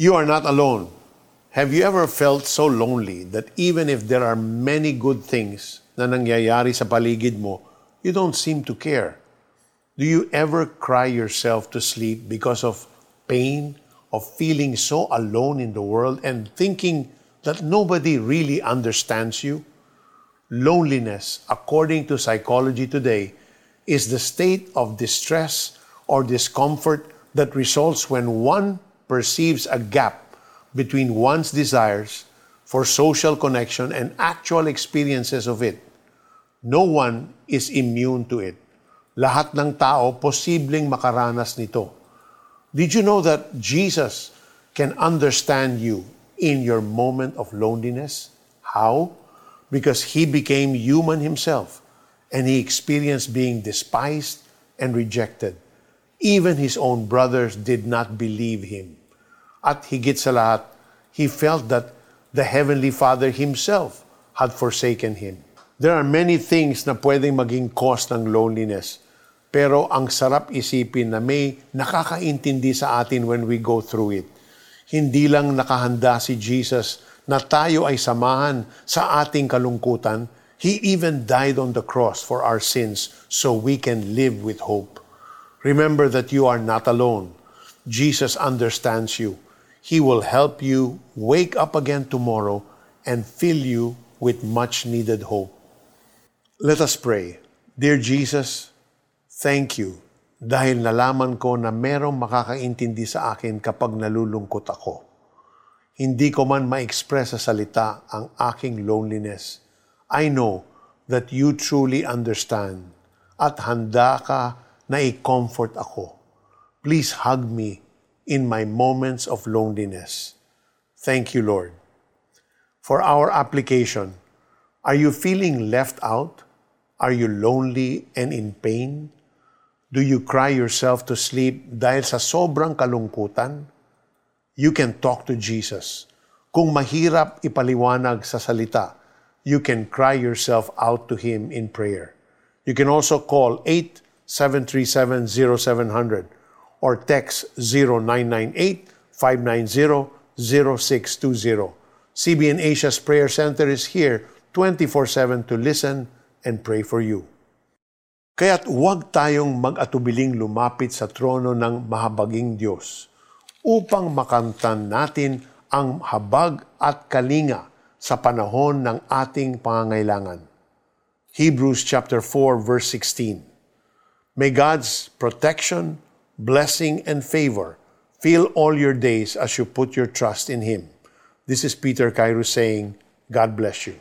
You are not alone. Have you ever felt so lonely that even if there are many good things na nangyayari sa paligid mo, you don't seem to care? Do you ever cry yourself to sleep because of pain, of feeling so alone in the world and thinking that nobody really understands you? Loneliness, according to psychology today, is the state of distress or discomfort that results when one perceives a gap between one's desires for social connection and actual experiences of it. No one is immune to it. Lahat ng tao posibleng makaranas nito. Did you know that Jesus can understand you in your moment of loneliness? How? Because he became human himself and he experienced being despised and rejected. Even his own brothers did not believe him. At higit sa lahat, he felt that the Heavenly Father himself had forsaken him. There are many things na pwedeng maging cause ng loneliness. Pero ang sarap isipin na may nakakaintindi sa atin when we go through it. Hindi lang nakahanda si Jesus na tayo ay samahan sa ating kalungkutan, He even died on the cross for our sins so we can live with hope. Remember that you are not alone. Jesus understands you. He will help you wake up again tomorrow and fill you with much needed hope. Let us pray. Dear Jesus, thank you dahil nalaman ko na merong makakaintindi sa akin kapag nalulungkot ako. Hindi ko man ma-express sa salita ang aking loneliness. I know that you truly understand at handa ka na i-comfort ako. Please hug me in my moments of loneliness. Thank you, Lord. For our application, are you feeling left out? Are you lonely and in pain? Do you cry yourself to sleep dahil sa sobrang kalungkutan? You can talk to Jesus. Kung mahirap ipaliwanag sa salita, you can cry yourself out to Him in prayer. You can also call 8737-0700 or text 0998-590-0620. CBN Asia's Prayer Center is here 24-7 to listen and pray for you. Kaya't huwag tayong mag-atubiling lumapit sa trono ng mahabaging Diyos upang makamtan natin ang habag at kalinga sa panahon ng ating pangangailangan. Hebrews chapter 4 verse 16. May God's protection, blessing and favor fill all your days as you put your trust in him. This is Peter Cairo saying, God bless you.